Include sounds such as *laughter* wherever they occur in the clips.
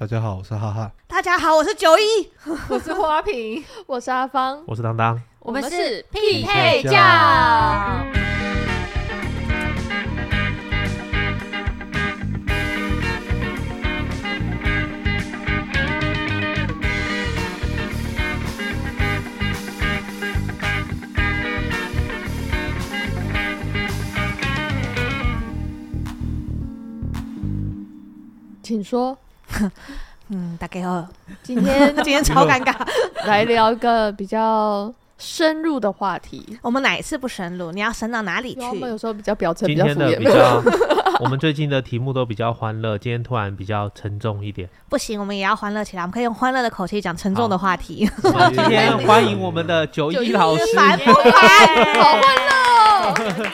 大家好，我是哈哈。大家好，我是九一，我是花瓶，*laughs* 我是阿芳，我是当当，我们是匹配酱。请说。*laughs* 嗯，大概哦，*laughs* 今天 *laughs* 今天超尴尬，来聊一个比较深入的话题。我们哪一次不深入？你要深到哪里去？我们有时候比较表层，今天的比较，我们最近的题目都比较欢乐，今天突然比较沉重一点。不行，我们也要欢乐起来。我们可以用欢乐的口气讲沉重的话题。今天欢迎我们的九一老师，烦不烦？好欢乐哦！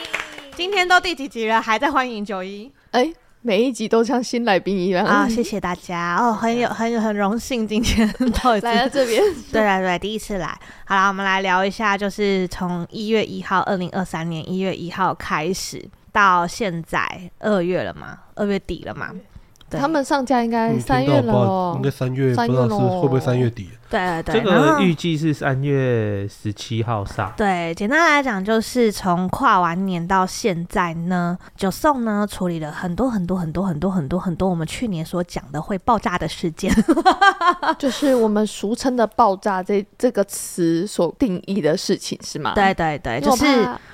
今天都第几集了，还在欢迎九一？哎。每一集都像新来宾一样啊！谢谢大家哦，很有很有很荣幸今天到来到这边，*laughs* 对对对，第一次来。好啦，我们来聊一下，就是从一月一号，二零二三年一月一号开始到现在二月了嘛，二月底了嘛。对他们上架应该三月了哦，应该三月，不知道是会不会三月底。对对对，这个预计是三月十七号上。对，简单来讲，就是从跨完年到现在呢，九送呢处理了很多很多很多很多很多很多我们去年所讲的会爆炸的事件，*laughs* 就是我们俗称的爆炸这这个词所定义的事情，是吗？对对对，就是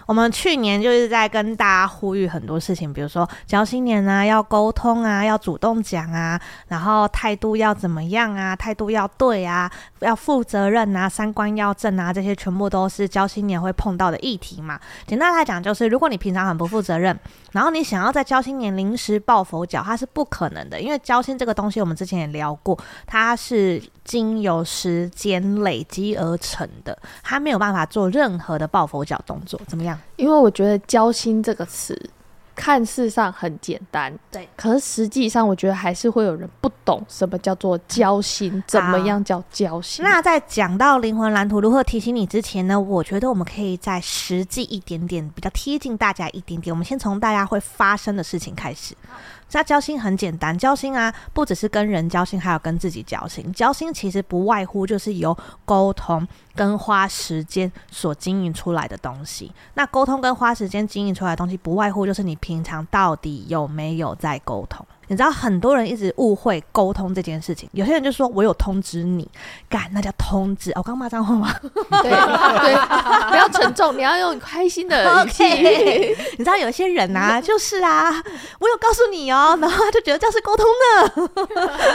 我们去年就是在跟大家呼吁很多事情，比如说交新年啊，要沟通啊，要主动讲啊，然后态度要怎么样啊，态度要对啊。要负责任啊，三观要正啊，这些全部都是交心年会碰到的议题嘛。简单来讲，就是如果你平常很不负责任，然后你想要在交心年临时抱佛脚，它是不可能的，因为交心这个东西，我们之前也聊过，它是经由时间累积而成的，它没有办法做任何的抱佛脚动作。怎么样？因为我觉得“交心”这个词。看似上很简单，对，可是实际上我觉得还是会有人不懂什么叫做交心，怎么样叫交心。那在讲到灵魂蓝图如何提醒你之前呢，我觉得我们可以再实际一点点，比较贴近大家一点点。我们先从大家会发生的事情开始。那交心很简单，交心啊，不只是跟人交心，还有跟自己交心。交心其实不外乎就是由沟通跟花时间所经营出来的东西。那沟通跟花时间经营出来的东西，不外乎就是你平常到底有没有在沟通。你知道很多人一直误会沟通这件事情，有些人就说我有通知你，干那叫通知。我刚骂脏话吗？对对，不要沉重，你要用开心的 *laughs* 语气。Okay. 你知道有些人啊，就是啊，我有告诉你哦，然后他就觉得这是沟通的。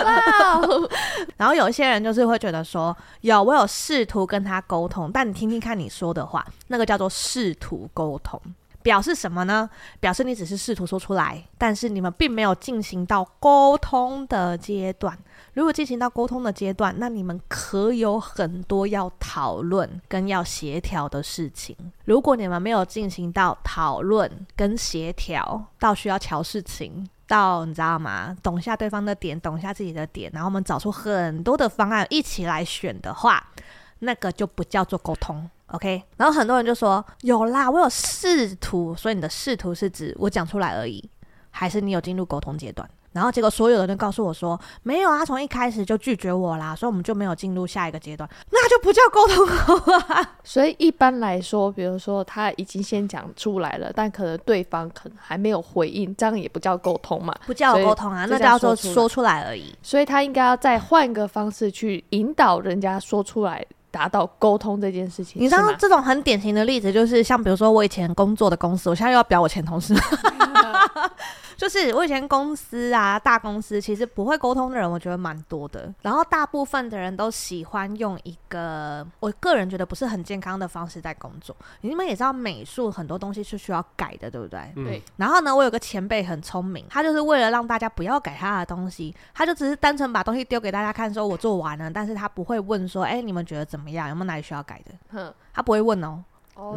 哇 *laughs* 然后有一些人就是会觉得说，有我有试图跟他沟通，但你听听看你说的话，那个叫做试图沟通。表示什么呢？表示你只是试图说出来，但是你们并没有进行到沟通的阶段。如果进行到沟通的阶段，那你们可有很多要讨论跟要协调的事情。如果你们没有进行到讨论跟协调，到需要调事情，到你知道吗？懂下对方的点，懂下自己的点，然后我们找出很多的方案一起来选的话，那个就不叫做沟通。OK，然后很多人就说有啦，我有试图，所以你的试图是指我讲出来而已，还是你有进入沟通阶段？然后结果所有的人都告诉我说没有啊，从一开始就拒绝我啦，所以我们就没有进入下一个阶段，那就不叫沟通好啊。*laughs* 所以一般来说，比如说他已经先讲出来了，但可能对方可能还没有回应，这样也不叫沟通嘛？不叫沟通啊，那叫做说出来而已。所以他应该要再换个方式去引导人家说出来。达到沟通这件事情，你知道这种很典型的例子，就是像比如说我以前工作的公司，我现在又要表我前同事，*laughs* 就是我以前公司啊，大公司其实不会沟通的人，我觉得蛮多的。然后大部分的人都喜欢用一个我个人觉得不是很健康的方式在工作。你们也知道，美术很多东西是需要改的，对不对？对。然后呢，我有个前辈很聪明，他就是为了让大家不要改他的东西，他就只是单纯把东西丢给大家看，说我做完了，但是他不会问说，哎，你们觉得怎么样？有没有哪里需要改的？哼，他不会问哦。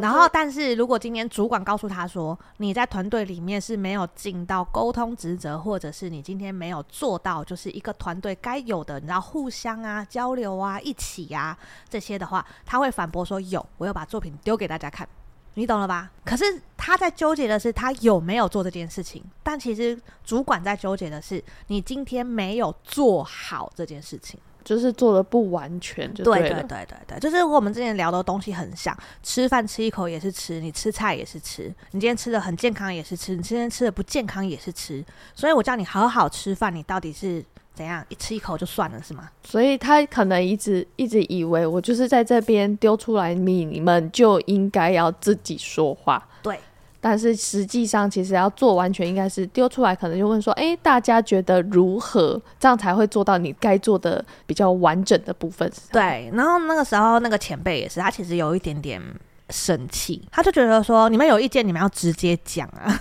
然后，但是如果今天主管告诉他说，你在团队里面是没有尽到沟通职责，或者是你今天没有做到，就是一个团队该有的，你知道互相啊、交流啊、一起啊这些的话，他会反驳说有，我要把作品丢给大家看，你懂了吧？可是他在纠结的是他有没有做这件事情，但其实主管在纠结的是你今天没有做好这件事情。就是做的不完全就对，对对对对对，就是和我们之前聊的东西很像，吃饭吃一口也是吃，你吃菜也是吃，你今天吃的很健康也是吃，你今天吃的不健康也是吃，所以我叫你好好吃饭，你到底是怎样一吃一口就算了是吗？所以他可能一直一直以为我就是在这边丢出来你，你们就应该要自己说话。对。但是实际上，其实要做完全应该是丢出来，可能就问说：“哎，大家觉得如何？”这样才会做到你该做的比较完整的部分。对。然后那个时候，那个前辈也是，他其实有一点点生气，他就觉得说：“你们有意见，你们要直接讲啊。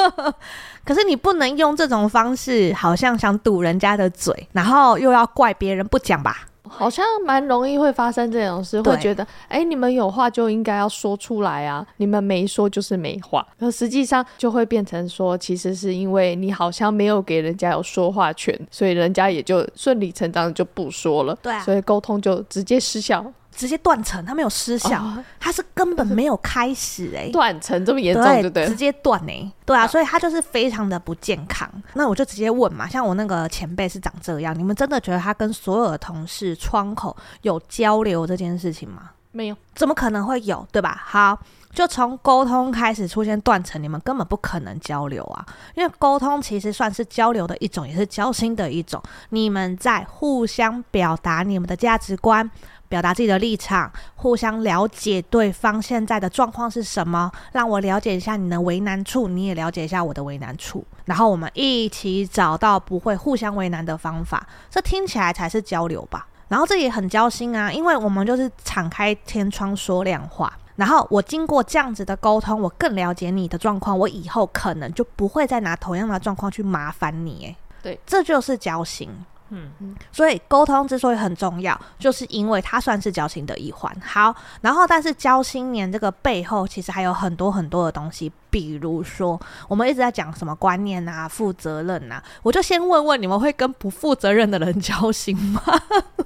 *laughs* ”可是你不能用这种方式，好像想堵人家的嘴，然后又要怪别人不讲吧。好像蛮容易会发生这种事，会觉得哎、欸，你们有话就应该要说出来啊，你们没说就是没话。可实际上就会变成说，其实是因为你好像没有给人家有说话权，所以人家也就顺理成章的就不说了。对啊，所以沟通就直接失效。直接断层，他没有失效，哦、他是根本没有开始哎、欸，断层这么严重对，对对？直接断哎、欸，对啊，所以他就是非常的不健康。那我就直接问嘛，像我那个前辈是长这样，你们真的觉得他跟所有的同事窗口有交流这件事情吗？没有，怎么可能会有，对吧？好，就从沟通开始出现断层，你们根本不可能交流啊，因为沟通其实算是交流的一种，也是交心的一种。你们在互相表达你们的价值观。表达自己的立场，互相了解对方现在的状况是什么，让我了解一下你的为难处，你也了解一下我的为难处，然后我们一起找到不会互相为难的方法，这听起来才是交流吧。然后这也很交心啊，因为我们就是敞开天窗说亮话，然后我经过这样子的沟通，我更了解你的状况，我以后可能就不会再拿同样的状况去麻烦你。诶，对，这就是交心。嗯嗯，所以沟通之所以很重要，就是因为它算是交心的一环。好，然后但是交心年这个背后，其实还有很多很多的东西，比如说我们一直在讲什么观念啊、负责任啊，我就先问问你们会跟不负责任的人 *laughs* 交心吗？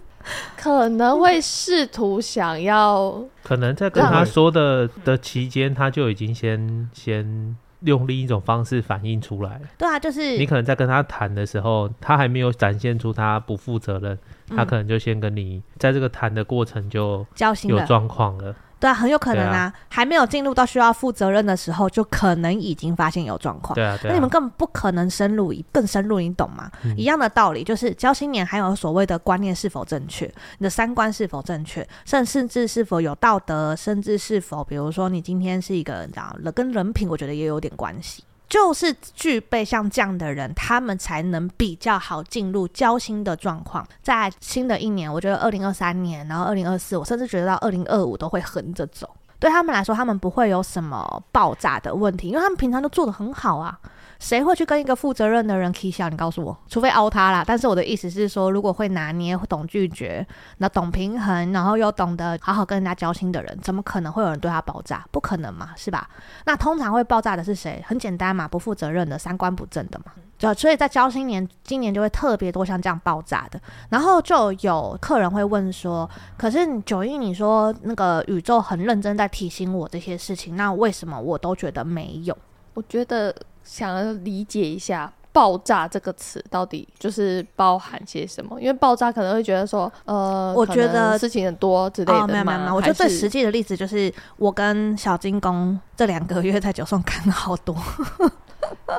*laughs* 可能会试图想要，可能在跟他说的的期间，他就已经先先。用另一种方式反映出来。对啊，就是你可能在跟他谈的时候，他还没有展现出他不负责任，嗯，他可能就先跟你在这个谈的过程就有状况了。对啊，很有可能啊，啊还没有进入到需要负责任的时候，就可能已经发现有状况。对啊，对啊，那你们根本不可能深入，更深入，你懂吗？嗯、一样的道理，就是交心年还有所谓的观念是否正确，你的三观是否正确，甚甚至是否有道德，甚至是否，比如说你今天是一个人，这样跟人品，我觉得也有点关系。就是具备像这样的人，他们才能比较好进入交心的状况。在新的一年，我觉得二零二三年，然后二零二四，我甚至觉得到二零二五都会横着走。对他们来说，他们不会有什么爆炸的问题，因为他们平常都做得很好啊。谁会去跟一个负责任的人起笑？你告诉我，除非凹他啦。但是我的意思是说，如果会拿捏、懂拒绝、那懂平衡，然后又懂得好好跟人家交心的人，怎么可能会有人对他爆炸？不可能嘛，是吧？那通常会爆炸的是谁？很简单嘛，不负责任的、三观不正的嘛。就所以在交心年，今年就会特别多像这样爆炸的。然后就有客人会问说：“可是九一，你说那个宇宙很认真在提醒我这些事情，那为什么我都觉得没有？”我觉得。想要理解一下“爆炸”这个词到底就是包含些什么？因为爆炸可能会觉得说，呃，我觉得事情很多之类的。哦，没有没有没有，我觉得最实际的例子就是我跟小金工这两个月在九送干了好多。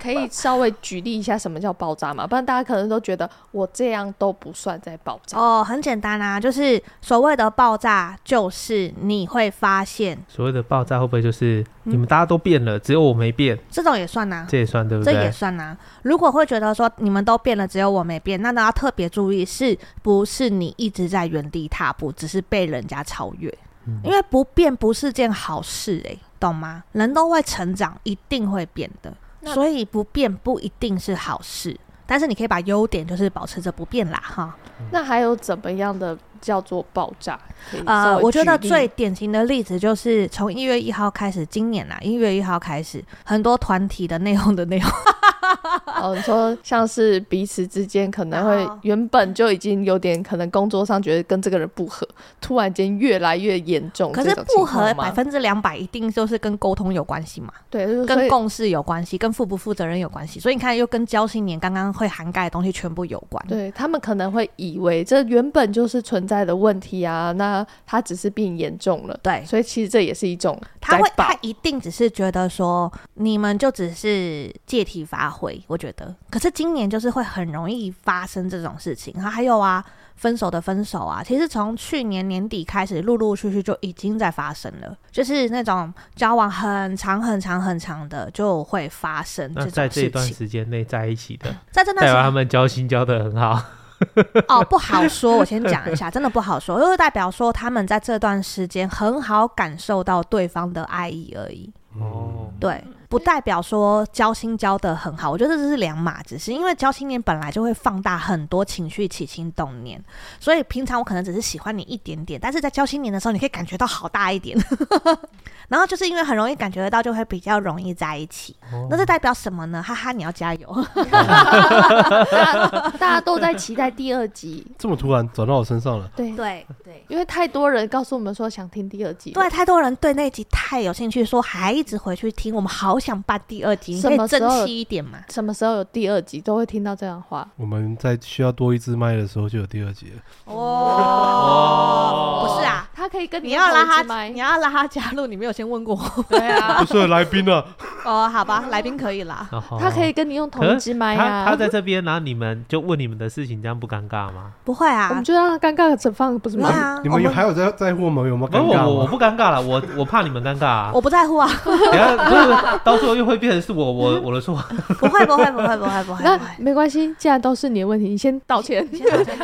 可以稍微举例一下什么叫爆炸吗？不然大家可能都觉得我这样都不算在爆炸。哦，很简单啊，就是所谓的爆炸，就是你会发现，所谓的爆炸会不会就是你们大家都变了，嗯、只有我没变？这种也算呐、啊，这也算对不对？这也算呐、啊。如果会觉得说你们都变了，只有我没变，那都要特别注意，是不是你一直在原地踏步，只是被人家超越？嗯、因为不变不是件好事、欸，哎，懂吗？人都会成长，一定会变的。所以不变不一定是好事，但是你可以把优点就是保持着不变啦，哈。那还有怎么样的叫做爆炸？呃，我觉得最典型的例子就是从一月一号开始，今年啊，一月一号开始，很多团体的内讧的内容。*laughs* 哦，你说像是彼此之间可能会原本就已经有点可能工作上觉得跟这个人不合，突然间越来越严重。可是不合百分之两百一定就是跟沟通有关系嘛？对，跟共事有关系，跟负不负责任有关系。所以你看，又跟交心年刚刚会涵盖的东西全部有关。对，他们可能会以为这原本就是存在的问题啊，那他只是变严重了。对，所以其实这也是一种他会他一定只是觉得说你们就只是借题发挥，我觉得。可是今年就是会很容易发生这种事情，然后还有啊，分手的分手啊，其实从去年年底开始，陆陆续续就已经在发生了，就是那种交往很长很长很长的就会发生这种事情。在这段时间内在一起的，*laughs* 在这段时间他们交心交的很好。*laughs* 哦，不好说，我先讲一下，真的不好说，就是代表说他们在这段时间很好感受到对方的爱意而已。哦，对。不代表说交心交得很好，我觉得这是两码子事。因为交心年本来就会放大很多情绪起心动念，所以平常我可能只是喜欢你一点点，但是在交心年的时候，你可以感觉到好大一点。*laughs* 然后就是因为很容易感觉得到，就会比较容易在一起。哦、那这代表什么呢？哈哈，你要加油！*laughs* 大家都在期待第二集，这么突然转到我身上了。对对对，因为太多人告诉我们说想听第二集，对，太多人对那集太有兴趣，说还一直回去听。我们好。想办第二集，你可以争气一点嘛？什么时候有第二集，都会听到这样的话。我们在需要多一支麦的时候，就有第二集了。哦，不是啊，他可以跟你要拉他，你要拉他加入，你没有先问过。对啊，不是来宾了。哦，好吧，来宾可以啦。他可以跟你用同一支麦啊。他在这边，然后你们就问你们的事情，这样不尴尬吗？不会啊，我们就让他尴尬的存放，不是吗？你们还有在在乎吗？有没有尴尬？我我不尴尬了，我我怕你们尴尬啊。我不在乎啊。等下不是到时候又会变成是我我我的错。不会不会不会不会不会。那没关系，既然都是你的问题，你先道歉，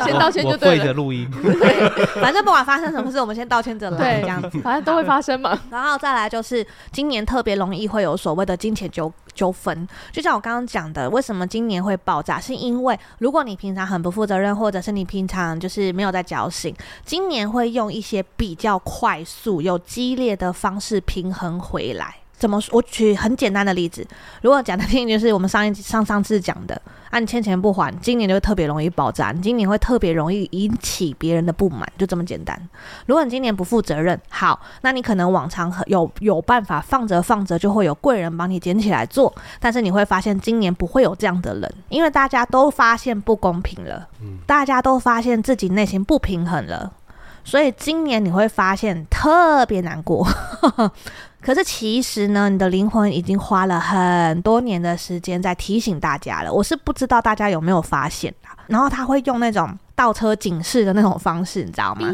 先道歉 *laughs* 就对了。跪着录音。*laughs* 反正不管发生什么事，我们先道歉着来，这样子。*laughs* 反正都会发生嘛。然后再来就是今年特别容易会有所谓的金钱纠纠纷，就像我刚刚讲的，为什么今年会爆炸？是因为如果你平常很不负责任，或者是你平常就是没有在交心，今年会用一些比较快速有激烈的方式平衡回来。怎么说？我举很简单的例子，如果讲的听就是我们上一上上次讲的，啊，你欠钱不还，今年就会特别容易爆炸，你今年会特别容易引起别人的不满，就这么简单。如果你今年不负责任，好，那你可能往常有有办法放着放着就会有贵人帮你捡起来做，但是你会发现今年不会有这样的人，因为大家都发现不公平了，大家都发现自己内心不平衡了，所以今年你会发现特别难过。*laughs* 可是其实呢，你的灵魂已经花了很多年的时间在提醒大家了。我是不知道大家有没有发现啊？然后他会用那种倒车警示的那种方式，你知道吗？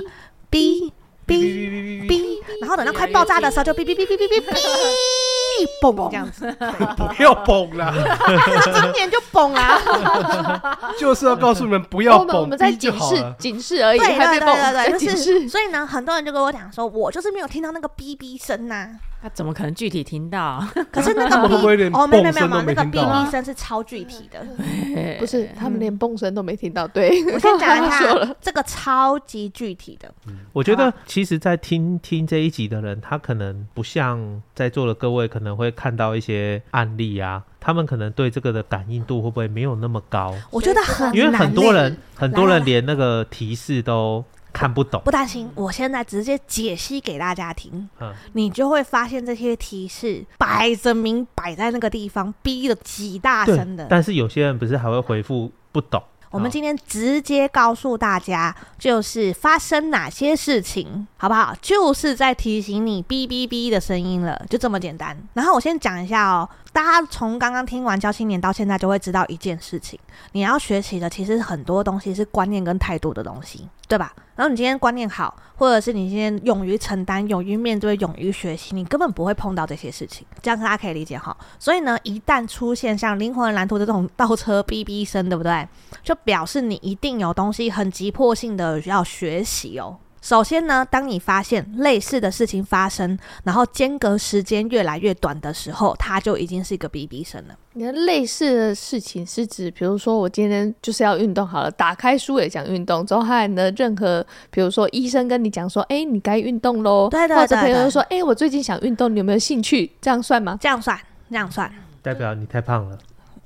哔哔哔，然后等到快爆炸的时候就哔哔哔哔哔哔哔，嘣这样子。不要嘣了，今年就嘣啦，就是要告诉你们不要嘣，我们在警示警示而已。对对对对对，就是。所以呢，很多人就跟我讲说，我就是没有听到那个哔哔声呐。他怎么可能具体听到？*laughs* 可是那个 *laughs* B 哦，没有没有没有，那个哔哔声是超具体的，*laughs* 不是他们连蹦声都没听到。对，我先讲一下，这个超级具体的。我觉得其实，在听听这一集的人，他可能不像在座的各位，可能会看到一些案例啊，他们可能对这个的感应度会不会没有那么高？我觉得很，因为很多人很多人连那个提示都。看不懂，不担心，我现在直接解析给大家听，嗯，你就会发现这些提示摆着明摆在那个地方，逼的几大声的。但是有些人不是还会回复不懂。我们今天直接告诉大家，就是发生哪些事情，好不好？就是在提醒你哔哔哔的声音了，就这么简单。然后我先讲一下哦，大家从刚刚听完教青年到现在，就会知道一件事情：你要学习的其实很多东西是观念跟态度的东西，对吧？然后你今天观念好，或者是你今天勇于承担、勇于面对、勇于学习，你根本不会碰到这些事情。这样大家可以理解哈。所以呢，一旦出现像灵魂蓝图的这种倒车哔哔声，对不对？就表示你一定有东西很急迫性的要学习哦。首先呢，当你发现类似的事情发生，然后间隔时间越来越短的时候，它就已经是一个 BB 声了。你的类似的事情是指，比如说我今天就是要运动好了，打开书也讲运动，之后还呢任何，比如说医生跟你讲说，哎、欸，你该运动喽，对，对对，或者朋友说，哎、欸，我最近想运动，你有没有兴趣？这样算吗？这样算，这样算，代表你太胖了。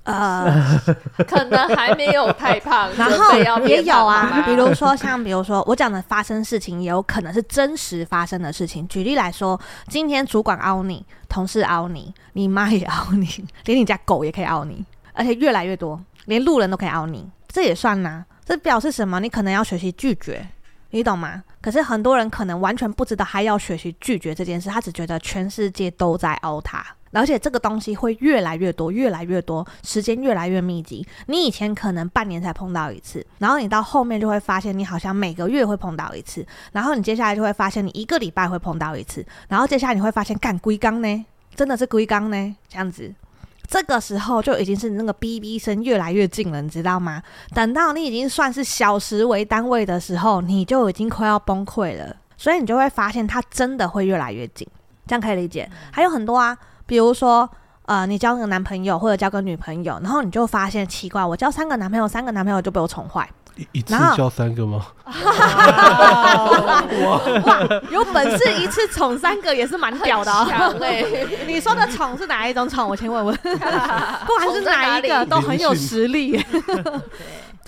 呃，*laughs* 可能还没有太胖，然后也有啊，比如说像比如说我讲的发生事情，也有可能是真实发生的事情。举例来说，今天主管凹你，同事凹你，你妈也凹你，*laughs* 连你家狗也可以凹你，而且越来越多，连路人都可以凹你，这也算呐。这表示什么？你可能要学习拒绝，你懂吗？可是很多人可能完全不知道还要学习拒绝这件事，他只觉得全世界都在凹他。而且这个东西会越来越多，越来越多，时间越来越密集。你以前可能半年才碰到一次，然后你到后面就会发现，你好像每个月会碰到一次，然后你接下来就会发现，你一个礼拜会碰到一次，然后接下来你会发现，干龟缸呢，真的是龟缸呢，这样子，这个时候就已经是那个哔哔声越来越近了，你知道吗？等到你已经算是小时为单位的时候，你就已经快要崩溃了，所以你就会发现，它真的会越来越近，这样可以理解。还有很多啊。比如说，呃，你交个男朋友或者交个女朋友，然后你就发现奇怪，我交三个男朋友，三个男朋友就被我宠坏。一一次交三个吗？哇，有本事一次宠三个也是蛮屌的啊。你说的宠是哪一种宠？我先问问，不管是哪一个都很有实力。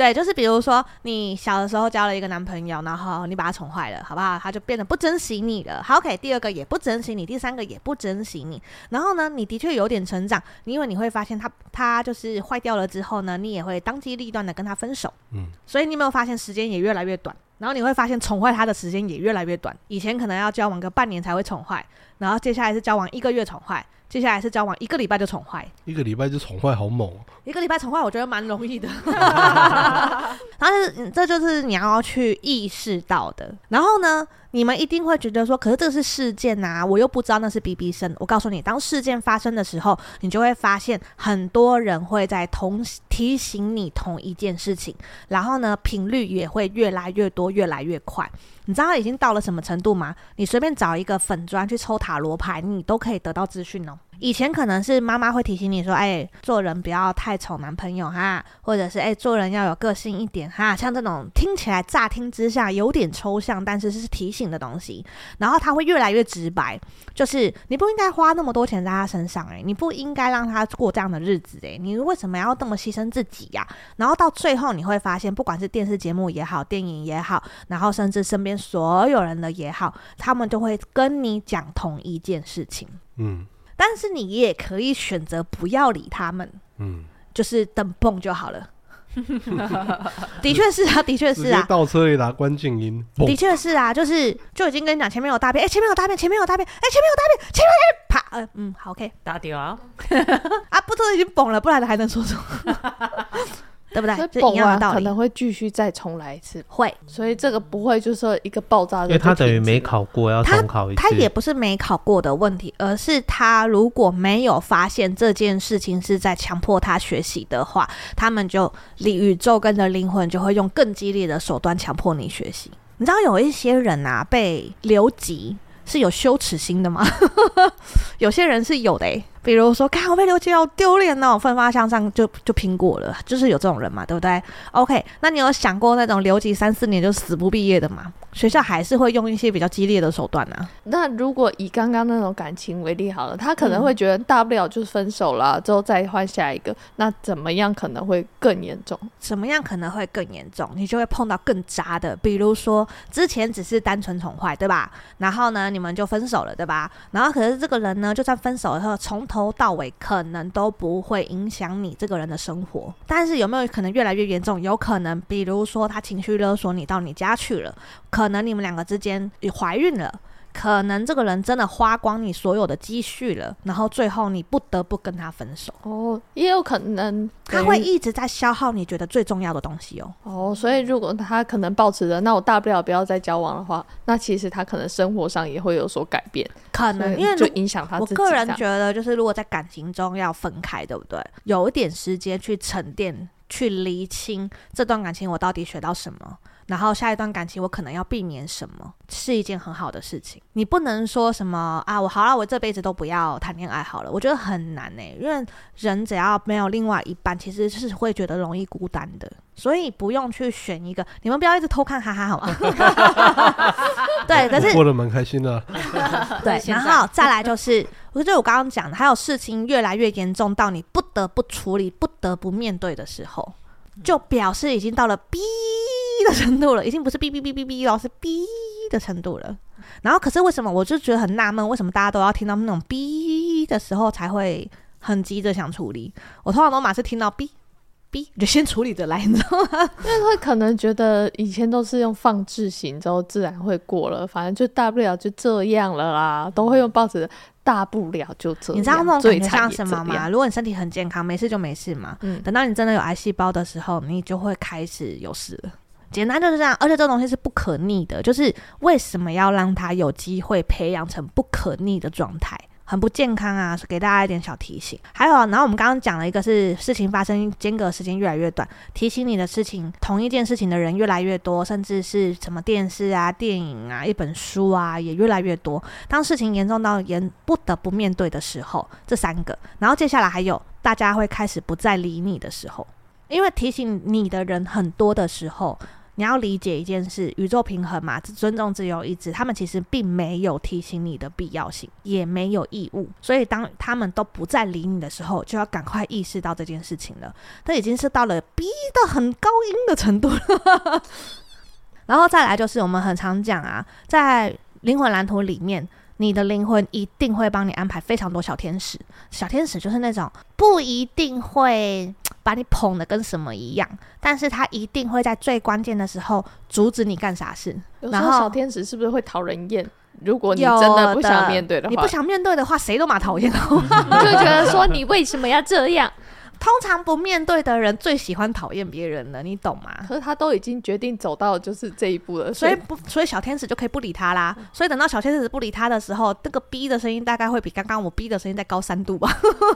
对，就是比如说你小的时候交了一个男朋友，然后你把他宠坏了，好不好？他就变得不珍惜你了。好，OK，第二个也不珍惜你，第三个也不珍惜你。然后呢，你的确有点成长，因为你会发现他他就是坏掉了之后呢，你也会当机立断的跟他分手。嗯，所以你有没有发现时间也越来越短？然后你会发现宠坏他的时间也越来越短。以前可能要交往个半年才会宠坏，然后接下来是交往一个月宠坏。接下来是交往一个礼拜就宠坏，一个礼拜就宠坏，好猛！一个礼拜宠坏，我觉得蛮容易的。*laughs* 但是这就是你要去意识到的。然后呢，你们一定会觉得说，可是这个是事件呐、啊，我又不知道那是哔哔声。我告诉你，当事件发生的时候，你就会发现很多人会在同提醒你同一件事情，然后呢，频率也会越来越多，越来越快。你知道已经到了什么程度吗？你随便找一个粉砖去抽塔罗牌，你都可以得到资讯哦。以前可能是妈妈会提醒你说：“哎，做人不要太宠男朋友哈，或者是哎，做人要有个性一点哈。”像这种听起来乍听之下有点抽象，但是是提醒的东西。然后他会越来越直白，就是你不应该花那么多钱在他身上，哎，你不应该让他过这样的日子，哎，你为什么要这么牺牲自己呀？然后到最后你会发现，不管是电视节目也好，电影也好，然后甚至身边所有人的也好，他们就会跟你讲同一件事情。嗯。但是你也可以选择不要理他们，嗯，就是等蹦就好了。*laughs* 的确是啊，的确是啊。倒车雷达关静音。的确是啊，就是就已经跟你讲前面有大便，哎、欸，前面有大便，前面有大便，哎、欸，前面有大便，前面有大便，啪，呃，嗯，好，OK，打掉啊。*laughs* 啊，不都已经崩了，不然还能说什么？对不对？这一样的道理，可能会继续再重来一次，会，所以这个不会就是说一个爆炸，因为他等于没考过，要重考一次。他也不是没考过的问题，而是他如果没有发现这件事情是在强迫他学习的话，他们就宇宙跟着灵魂就会用更激烈的手段强迫你学习。你知道有一些人啊，被留级是有羞耻心的吗？*laughs* 有些人是有的、欸。比如说，看我被留级好丢脸哦，奋发向上就就拼过了，就是有这种人嘛，对不对？OK，那你有想过那种留级三四年就死不毕业的吗？学校还是会用一些比较激烈的手段呢、啊。那如果以刚刚那种感情为例好了，他可能会觉得大不了就是分手了，嗯、之后再换下一个。那怎么样可能会更严重？怎么样可能会更严重？你就会碰到更渣的，比如说之前只是单纯宠坏，对吧？然后呢，你们就分手了，对吧？然后可是这个人呢，就算分手以后，从头到尾可能都不会影响你这个人的生活。但是有没有可能越来越严重？有可能，比如说他情绪勒索你到你家去了。可能你们两个之间也怀孕了，可能这个人真的花光你所有的积蓄了，然后最后你不得不跟他分手。哦，也有可能他会一直在消耗你觉得最重要的东西哦。哦，所以如果他可能保持着，那我大不了不要再交往的话，那其实他可能生活上也会有所改变，可能因为就影响他自己。我个人觉得，就是如果在感情中要分开，对不对？有一点时间去沉淀、去厘清这段感情，我到底学到什么。然后下一段感情我可能要避免什么，是一件很好的事情。你不能说什么啊，我好了，我这辈子都不要谈恋爱好了。我觉得很难呢、欸，因为人只要没有另外一半，其实是会觉得容易孤单的。所以不用去选一个，你们不要一直偷看哈哈好吗？*laughs* 对，可是过得蛮开心的。*laughs* 对，然后再来就是，我觉得我刚刚讲的，还有事情越来越严重到你不得不处理、不得不面对的时候，就表示已经到了逼。的程度了，已经不是哔哔哔哔哔了，是哔的程度了。然后，可是为什么我就觉得很纳闷，为什么大家都要听到那种哔的时候才会很急着想处理？我通常都马是听到哔哔就先处理着来，你知道吗？因为会可能觉得以前都是用放置型之后自然会过了，反正就大不了就这样了啦，都会用报纸大不了就这样。你知道那种感觉像什么吗？如果你身体很健康，没事就没事嘛。嗯，等到你真的有癌细胞的时候，你就会开始有事了。简单就是这样，而且这东西是不可逆的。就是为什么要让他有机会培养成不可逆的状态，很不健康啊！给大家一点小提醒。还有，然后我们刚刚讲了一个是事情发生间隔时间越来越短，提醒你的事情，同一件事情的人越来越多，甚至是什么电视啊、电影啊、一本书啊也越来越多。当事情严重到严不得不面对的时候，这三个，然后接下来还有大家会开始不再理你的时候，因为提醒你的人很多的时候。你要理解一件事，宇宙平衡嘛，尊重自由意志，他们其实并没有提醒你的必要性，也没有义务。所以当他们都不再理你的时候，就要赶快意识到这件事情了。这已经是到了逼得很高音的程度了。*laughs* 然后再来就是我们很常讲啊，在灵魂蓝图里面。你的灵魂一定会帮你安排非常多小天使，小天使就是那种不一定会把你捧的跟什么一样，但是他一定会在最关键的时候阻止你干啥事。然后小天使是不是会讨人厌？如果你真的不想面对的话，你不想面对的话，谁都蛮讨厌的，就觉得说你为什么要这样？通常不面对的人最喜欢讨厌别人了，你懂吗？可是他都已经决定走到就是这一步了，所以不，所以小天使就可以不理他啦。所以等到小天使不理他的时候，这个逼的声音大概会比刚刚我逼的声音再高三度吧。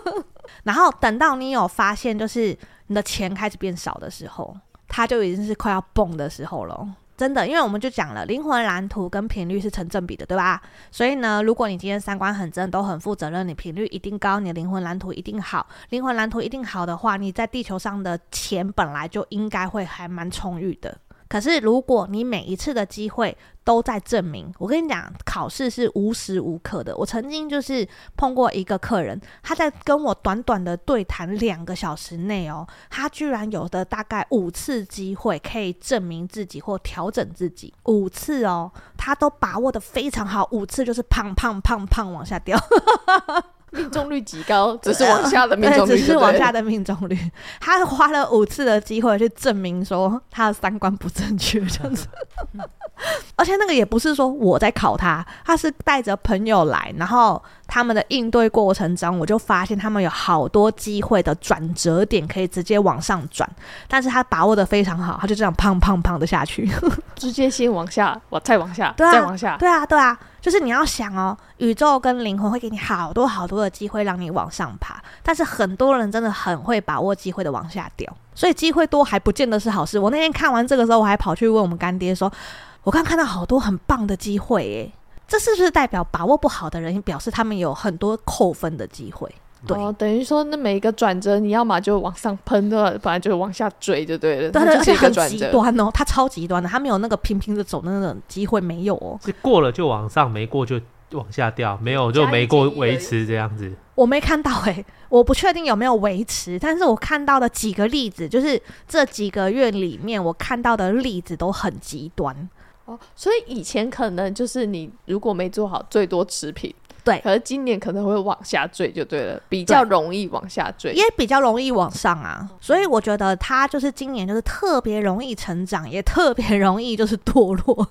*laughs* 然后等到你有发现，就是你的钱开始变少的时候，他就已经是快要蹦的时候了。真的，因为我们就讲了，灵魂蓝图跟频率是成正比的，对吧？所以呢，如果你今天三观很正，都很负责任，你频率一定高，你的灵魂蓝图一定好。灵魂蓝图一定好的话，你在地球上的钱本来就应该会还蛮充裕的。可是，如果你每一次的机会都在证明，我跟你讲，考试是无时无刻的。我曾经就是碰过一个客人，他在跟我短短的对谈两个小时内哦，他居然有的大概五次机会可以证明自己或调整自己，五次哦，他都把握得非常好，五次就是胖胖胖胖往下掉。*laughs* 命中率极高，只是往下的 *laughs* 命中率，只是往下的命中率。他花了五次的机会去证明说他的三观不正确，这样子。*laughs* 而且那个也不是说我在考他，他是带着朋友来，然后他们的应对过程中，我就发现他们有好多机会的转折点可以直接往上转，但是他把握的非常好，他就这样胖胖胖的下去，直接先往下，我再往下，对啊，再往下，对啊，对啊。就是你要想哦，宇宙跟灵魂会给你好多好多的机会让你往上爬，但是很多人真的很会把握机会的往下掉，所以机会多还不见得是好事。我那天看完这个时候，我还跑去问我们干爹说：“我刚看到好多很棒的机会，耶，这是不是代表把握不好的人，表示他们有很多扣分的机会？”对，哦，等于说那每一个转折，你要么就往上喷的，反正就往下坠就对了。对对，而且很极端哦，它超极端的，它没有那个平平的走的那种机会没有哦，是过了就往上，没过就往下掉，没有就没过维持这样子。我没看到哎、欸，我不确定有没有维持，但是我看到的几个例子，就是这几个月里面我看到的例子都很极端哦。所以以前可能就是你如果没做好，最多持平。对，可是今年可能会往下坠，就对了，比较容易往下坠，也比较容易往上啊。所以我觉得他就是今年就是特别容易成长，也特别容易就是堕落，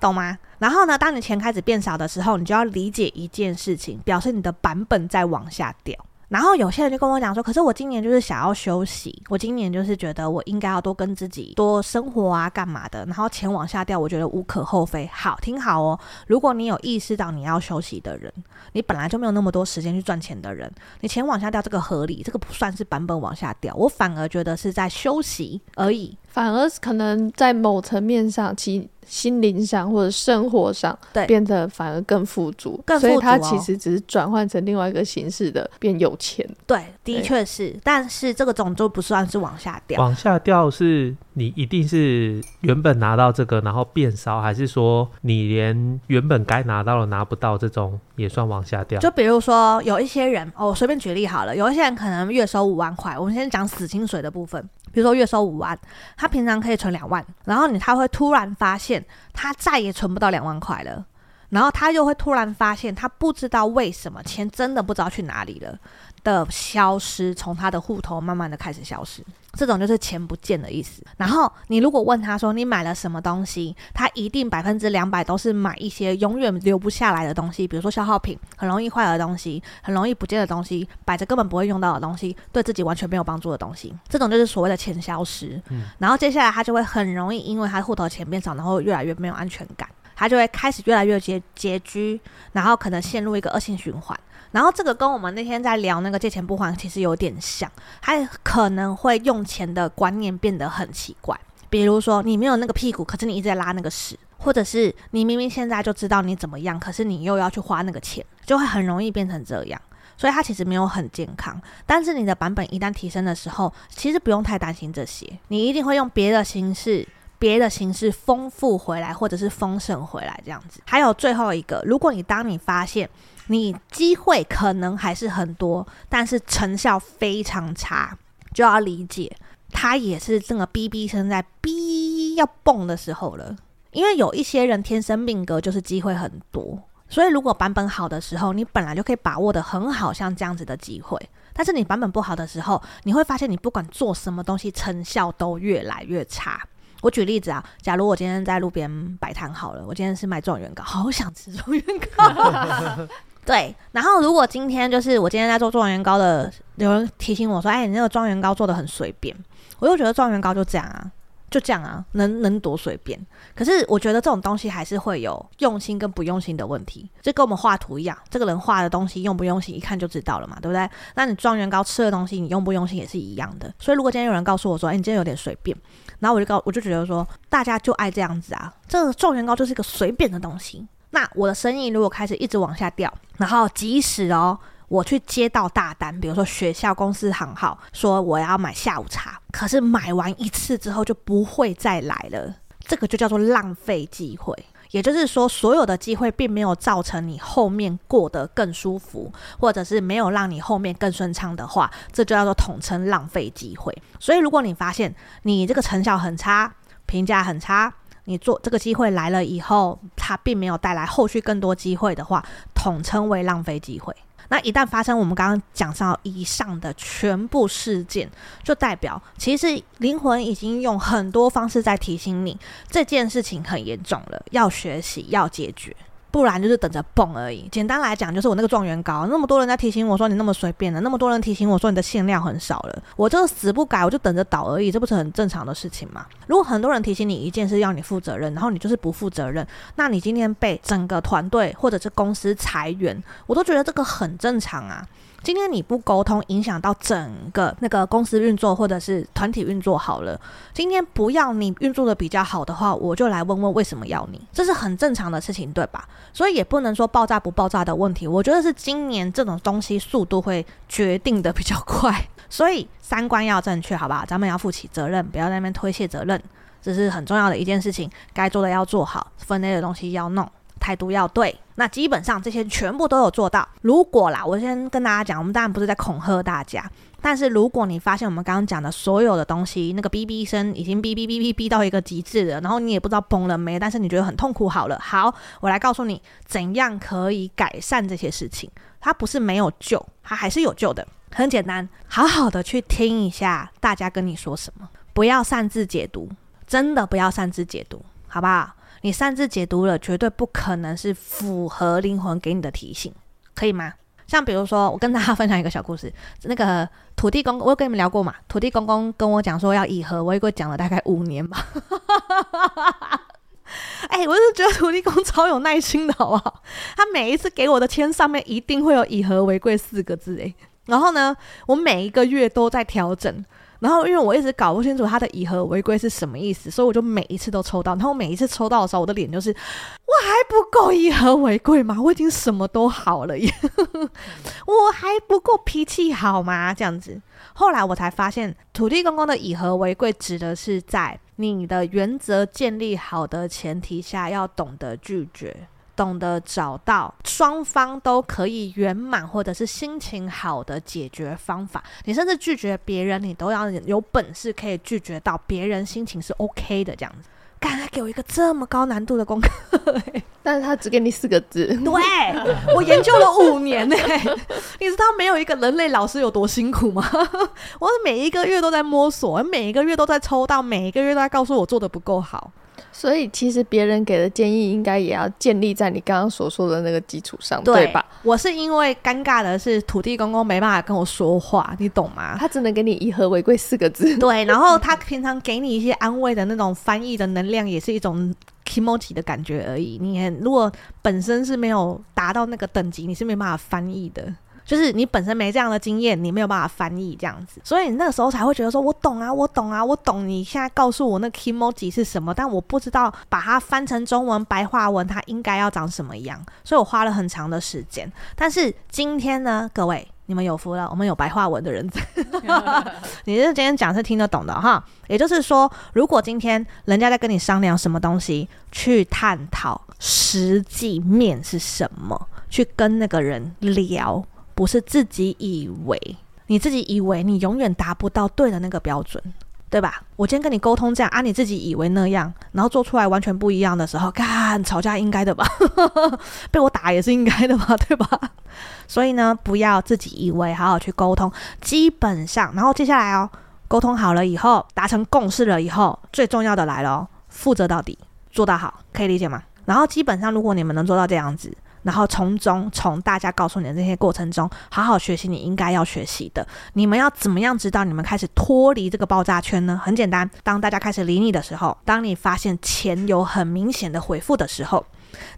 懂吗？然后呢，当你钱开始变少的时候，你就要理解一件事情，表示你的版本在往下掉。然后有些人就跟我讲说，可是我今年就是想要休息，我今年就是觉得我应该要多跟自己多生活啊，干嘛的？然后钱往下掉，我觉得无可厚非。好，听好哦，如果你有意识到你要休息的人，你本来就没有那么多时间去赚钱的人，你钱往下掉这个合理，这个不算是版本往下掉，我反而觉得是在休息而已。反而可能在某层面上，其心灵上或者生活上，对，变得反而更富足，更富足哦。所以它其实只是转换成另外一个形式的变有钱。对，的确是，但是这个种就不算是往下掉。往下掉是你一定是原本拿到这个，然后变少，还是说你连原本该拿到的拿不到，这种也算往下掉？就比如说有一些人，哦，我随便举例好了，有一些人可能月收五万块，我们先讲死薪水的部分。比如说月收五万，他平常可以存两万，然后你他会突然发现他再也存不到两万块了，然后他又会突然发现他不知道为什么钱真的不知道去哪里了。的消失，从他的户头慢慢的开始消失，这种就是钱不见的意思。然后你如果问他说你买了什么东西，他一定百分之两百都是买一些永远留不下来的东西，比如说消耗品，很容易坏的东西，很容易不见的东西，摆着根本不会用到的东西，对自己完全没有帮助的东西，这种就是所谓的钱消失。嗯，然后接下来他就会很容易因为他户头钱变少，然后越来越没有安全感，他就会开始越来越拮拮据，然后可能陷入一个恶性循环。然后这个跟我们那天在聊那个借钱不还其实有点像，还可能会用钱的观念变得很奇怪。比如说你没有那个屁股，可是你一直在拉那个屎，或者是你明明现在就知道你怎么样，可是你又要去花那个钱，就会很容易变成这样。所以它其实没有很健康。但是你的版本一旦提升的时候，其实不用太担心这些，你一定会用别的形式。别的形式丰富回来，或者是丰盛回来，这样子。还有最后一个，如果你当你发现你机会可能还是很多，但是成效非常差，就要理解，它也是这个哔哔声在哔要蹦的时候了。因为有一些人天生命格就是机会很多，所以如果版本好的时候，你本来就可以把握得很好，像这样子的机会。但是你版本不好的时候，你会发现你不管做什么东西，成效都越来越差。我举例子啊，假如我今天在路边摆摊好了，我今天是卖状元糕，好想吃状元糕。*laughs* 对，然后如果今天就是我今天在做状元糕的，有人提醒我说：“哎，你那个状元糕做得很随便。”我就觉得状元糕就这样啊，就这样啊，能能多随便？可是我觉得这种东西还是会有用心跟不用心的问题，就跟我们画图一样，这个人画的东西用不用心，一看就知道了嘛，对不对？那你状元糕吃的东西，你用不用心也是一样的。所以如果今天有人告诉我说：“哎，你今天有点随便。”然后我就告，我就觉得说，大家就爱这样子啊，这个状元糕就是一个随便的东西。那我的生意如果开始一直往下掉，然后即使哦，我去接到大单，比如说学校、公司行号说我要买下午茶，可是买完一次之后就不会再来了，这个就叫做浪费机会。也就是说，所有的机会并没有造成你后面过得更舒服，或者是没有让你后面更顺畅的话，这就叫做统称浪费机会。所以，如果你发现你这个成效很差，评价很差，你做这个机会来了以后，它并没有带来后续更多机会的话，统称为浪费机会。那一旦发生我们刚刚讲到以上的全部事件，就代表其实灵魂已经用很多方式在提醒你，这件事情很严重了，要学习，要解决。不然就是等着蹦而已。简单来讲，就是我那个状元糕，那么多人在提醒我说你那么随便的，那么多人提醒我说你的限量很少了，我这个死不改，我就等着倒而已，这不是很正常的事情吗？如果很多人提醒你一件事要你负责任，然后你就是不负责任，那你今天被整个团队或者是公司裁员，我都觉得这个很正常啊。今天你不沟通，影响到整个那个公司运作或者是团体运作好了。今天不要你运作的比较好的话，我就来问问为什么要你，这是很正常的事情，对吧？所以也不能说爆炸不爆炸的问题。我觉得是今年这种东西速度会决定的比较快，*laughs* 所以三观要正确，好吧？咱们要负起责任，不要在那边推卸责任，这是很重要的一件事情。该做的要做好，分内的东西要弄。态度要对，那基本上这些全部都有做到。如果啦，我先跟大家讲，我们当然不是在恐吓大家，但是如果你发现我们刚刚讲的所有的东西，那个哔哔声已经哔哔哔哔哔到一个极致了，然后你也不知道崩了没，但是你觉得很痛苦。好了，好，我来告诉你怎样可以改善这些事情。它不是没有救，它还是有救的。很简单，好好的去听一下大家跟你说什么，不要擅自解读，真的不要擅自解读，好不好？你擅自解读了，绝对不可能是符合灵魂给你的提醒，可以吗？像比如说，我跟大家分享一个小故事，那个土地公，我有跟你们聊过嘛？土地公公跟我讲说要以和为贵，讲了大概五年吧。*laughs* 哎、欸，我就觉得土地公超有耐心的，好不好？他每一次给我的签上面一定会有“以和为贵”四个字，哎，然后呢，我每一个月都在调整。然后，因为我一直搞不清楚他的以和为贵是什么意思，所以我就每一次都抽到。然后我每一次抽到的时候，我的脸就是我还不够以和为贵吗？我已经什么都好了耶，*laughs* 我还不够脾气好吗？这样子。后来我才发现，土地公公的以和为贵指的是在你的原则建立好的前提下，要懂得拒绝。懂得找到双方都可以圆满或者是心情好的解决方法。你甚至拒绝别人，你都要有本事可以拒绝到别人心情是 OK 的这样子。刚才给我一个这么高难度的功课，*laughs* 但是他只给你四个字。对，我研究了五年呢。*laughs* 你知道没有一个人类老师有多辛苦吗？*laughs* 我每一个月都在摸索，每一个月都在抽到，每一个月都在告诉我做的不够好。所以其实别人给的建议应该也要建立在你刚刚所说的那个基础上，对，对吧？我是因为尴尬的是土地公公没办法跟我说话，你懂吗？他只能给你以和为贵四个字。对，然后他平常给你一些安慰的那种翻译的能量，也是一种 kimochi 的感觉而已。你如果本身是没有达到那个等级，你是没办法翻译的。就是你本身没这样的经验，你没有办法翻译这样子，所以你那个时候才会觉得说，我懂啊，我懂啊，我懂。你现在告诉我那 kimoji 是什么，但我不知道把它翻成中文白话文，它应该要长什么样，所以我花了很长的时间。但是今天呢，各位你们有福了，我们有白话文的人，*laughs* *laughs* 你是今天讲是听得懂的哈。也就是说，如果今天人家在跟你商量什么东西，去探讨实际面是什么，去跟那个人聊。不是自己以为，你自己以为你永远达不到对的那个标准，对吧？我今天跟你沟通这样啊，你自己以为那样，然后做出来完全不一样的时候，干，吵架应该的吧？*laughs* 被我打也是应该的吧？对吧？所以呢，不要自己以为，好好去沟通。基本上，然后接下来哦，沟通好了以后，达成共识了以后，最重要的来了哦，负责到底，做到好，可以理解吗？然后基本上，如果你们能做到这样子。然后从中，从大家告诉你的这些过程中，好好学习你应该要学习的。你们要怎么样知道你们开始脱离这个爆炸圈呢？很简单，当大家开始理你的时候，当你发现钱有很明显的回复的时候，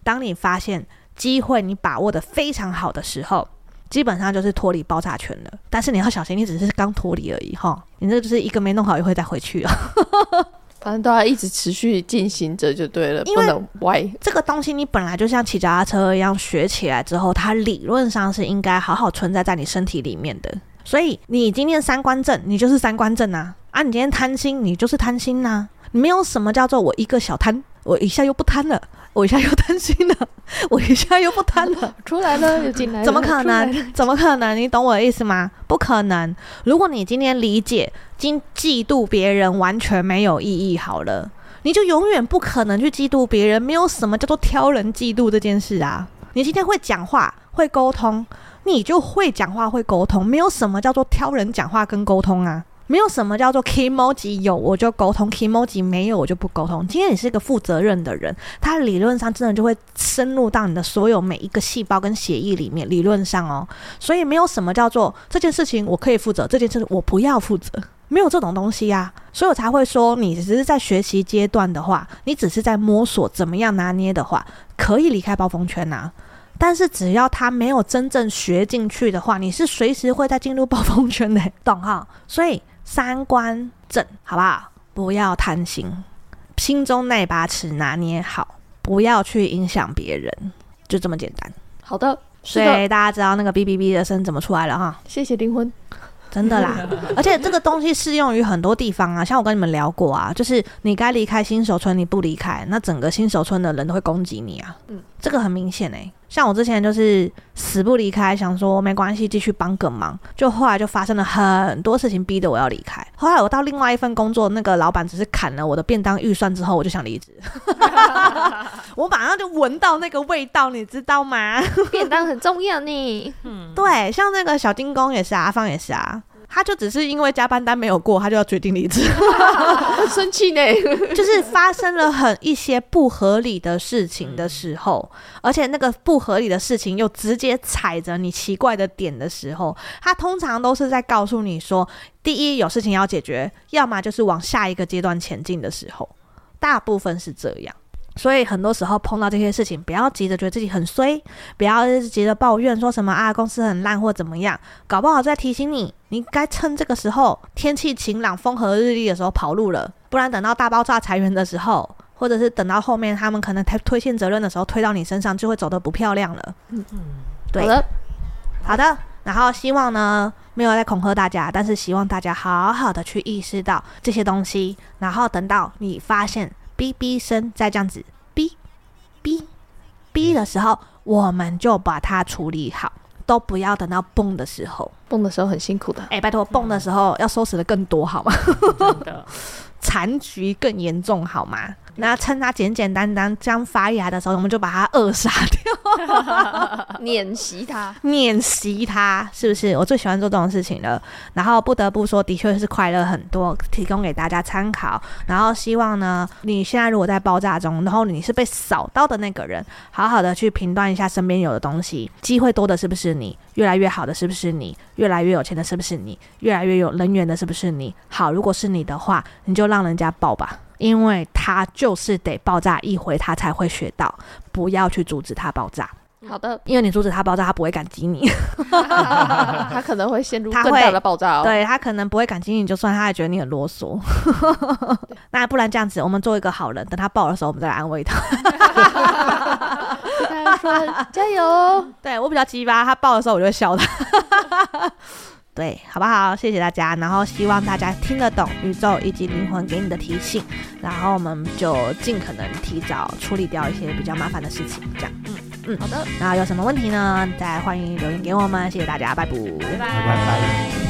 当你发现机会你把握得非常好的时候，基本上就是脱离爆炸圈了。但是你要小心，你只是刚脱离而已哈，你这就是一个没弄好，一会再回去啊。反正都要一直持续进行着就对了，不能歪。这个东西你本来就像骑脚踏车一样，学起来之后，它理论上是应该好好存在在你身体里面的。所以你今天三观正，你就是三观正呐。啊，你今天贪心，你就是贪心呐。你没有什么叫做我一个小贪，我一下又不贪了。我一下又担心了，我一下又不贪了，*laughs* 出来了又进来了，怎么可能？怎么可能？你懂我的意思吗？不可能！如果你今天理解，今嫉妒别人完全没有意义，好了，你就永远不可能去嫉妒别人。没有什么叫做挑人嫉妒这件事啊！你今天会讲话，会沟通，你就会讲话，会沟通。没有什么叫做挑人讲话跟沟通啊！没有什么叫做 k m o j i 有我就沟通 k m o j i 没有我就不沟通。今天你是一个负责任的人，他理论上真的就会深入到你的所有每一个细胞跟血液里面。理论上哦，所以没有什么叫做这件事情我可以负责，这件事情我不要负责，没有这种东西呀。所以我才会说，你只是在学习阶段的话，你只是在摸索怎么样拿捏的话，可以离开暴风圈呐。但是只要他没有真正学进去的话，你是随时会再进入暴风圈的，懂哈？所以。三观正，好不好？不要贪心，心中那把尺拿捏好，不要去影响别人，就这么简单。好的，所以大家知道那个哔哔哔的声怎么出来了哈？谢谢灵魂。真的啦，*laughs* 而且这个东西适用于很多地方啊，像我跟你们聊过啊，就是你该离开新手村，你不离开，那整个新手村的人都会攻击你啊。嗯，这个很明显诶、欸。像我之前就是死不离开，想说没关系，继续帮个忙，就后来就发生了很多事情，逼得我要离开。后来我到另外一份工作，那个老板只是砍了我的便当预算之后，我就想离职。*laughs* 我马上就闻到那个味道，你知道吗？便当很重要呢。嗯，*laughs* 对，像那个小金工也是啊，阿芳也是啊。他就只是因为加班单没有过，他就要决定离职，*laughs* 生气呢。*laughs* 就是发生了很一些不合理的事情的时候，而且那个不合理的事情又直接踩着你奇怪的点的时候，他通常都是在告诉你说，第一有事情要解决，要么就是往下一个阶段前进的时候，大部分是这样。所以很多时候碰到这些事情，不要急着觉得自己很衰，不要急着抱怨说什么啊公司很烂或怎么样，搞不好在提醒你，你该趁这个时候天气晴朗、风和日丽的时候跑路了，不然等到大爆炸裁员的时候，或者是等到后面他们可能推推卸责任的时候推到你身上，就会走得不漂亮了。嗯嗯，对，好的，好的。然后希望呢，没有在恐吓大家，但是希望大家好好的去意识到这些东西，然后等到你发现。哔哔声，再这样子，哔哔哔的时候，我们就把它处理好，都不要等到蹦的时候。蹦的时候很辛苦的，哎、欸，拜托，蹦的时候要收拾的更多，好吗？真的，*laughs* 残局更严重，好吗？那趁它简简单单这样发芽的时候，我们就把它扼杀掉，*laughs* 碾袭它，碾袭它，是不是？我最喜欢做这种事情了。然后不得不说，的确是快乐很多，提供给大家参考。然后希望呢，你现在如果在爆炸中，然后你是被扫到的那个人，好好的去评断一下身边有的东西，机会多的是不是你？越来越好的是不是你？越来越有钱的是不是你？越来越有人缘的是不是你？好，如果是你的话，你就让人家爆吧。因为他就是得爆炸一回，他才会学到，不要去阻止他爆炸。好的，因为你阻止他爆炸，他不会感激你，*laughs* 他可能会陷入更大的爆炸哦。*laughs* 对他可能不会感激你，就算他还觉得你很啰嗦。*laughs* 那不然这样子，我们做一个好人，等他爆的时候，我们再来安慰他。他说加油。对我比较鸡巴，他爆的时候我就会笑他。对，好不好？谢谢大家，然后希望大家听得懂宇宙以及灵魂给你的提醒，然后我们就尽可能提早处理掉一些比较麻烦的事情，这样。嗯嗯，好的。然后有什么问题呢？再欢迎留言给我们，谢谢大家，拜拜，拜拜。拜拜。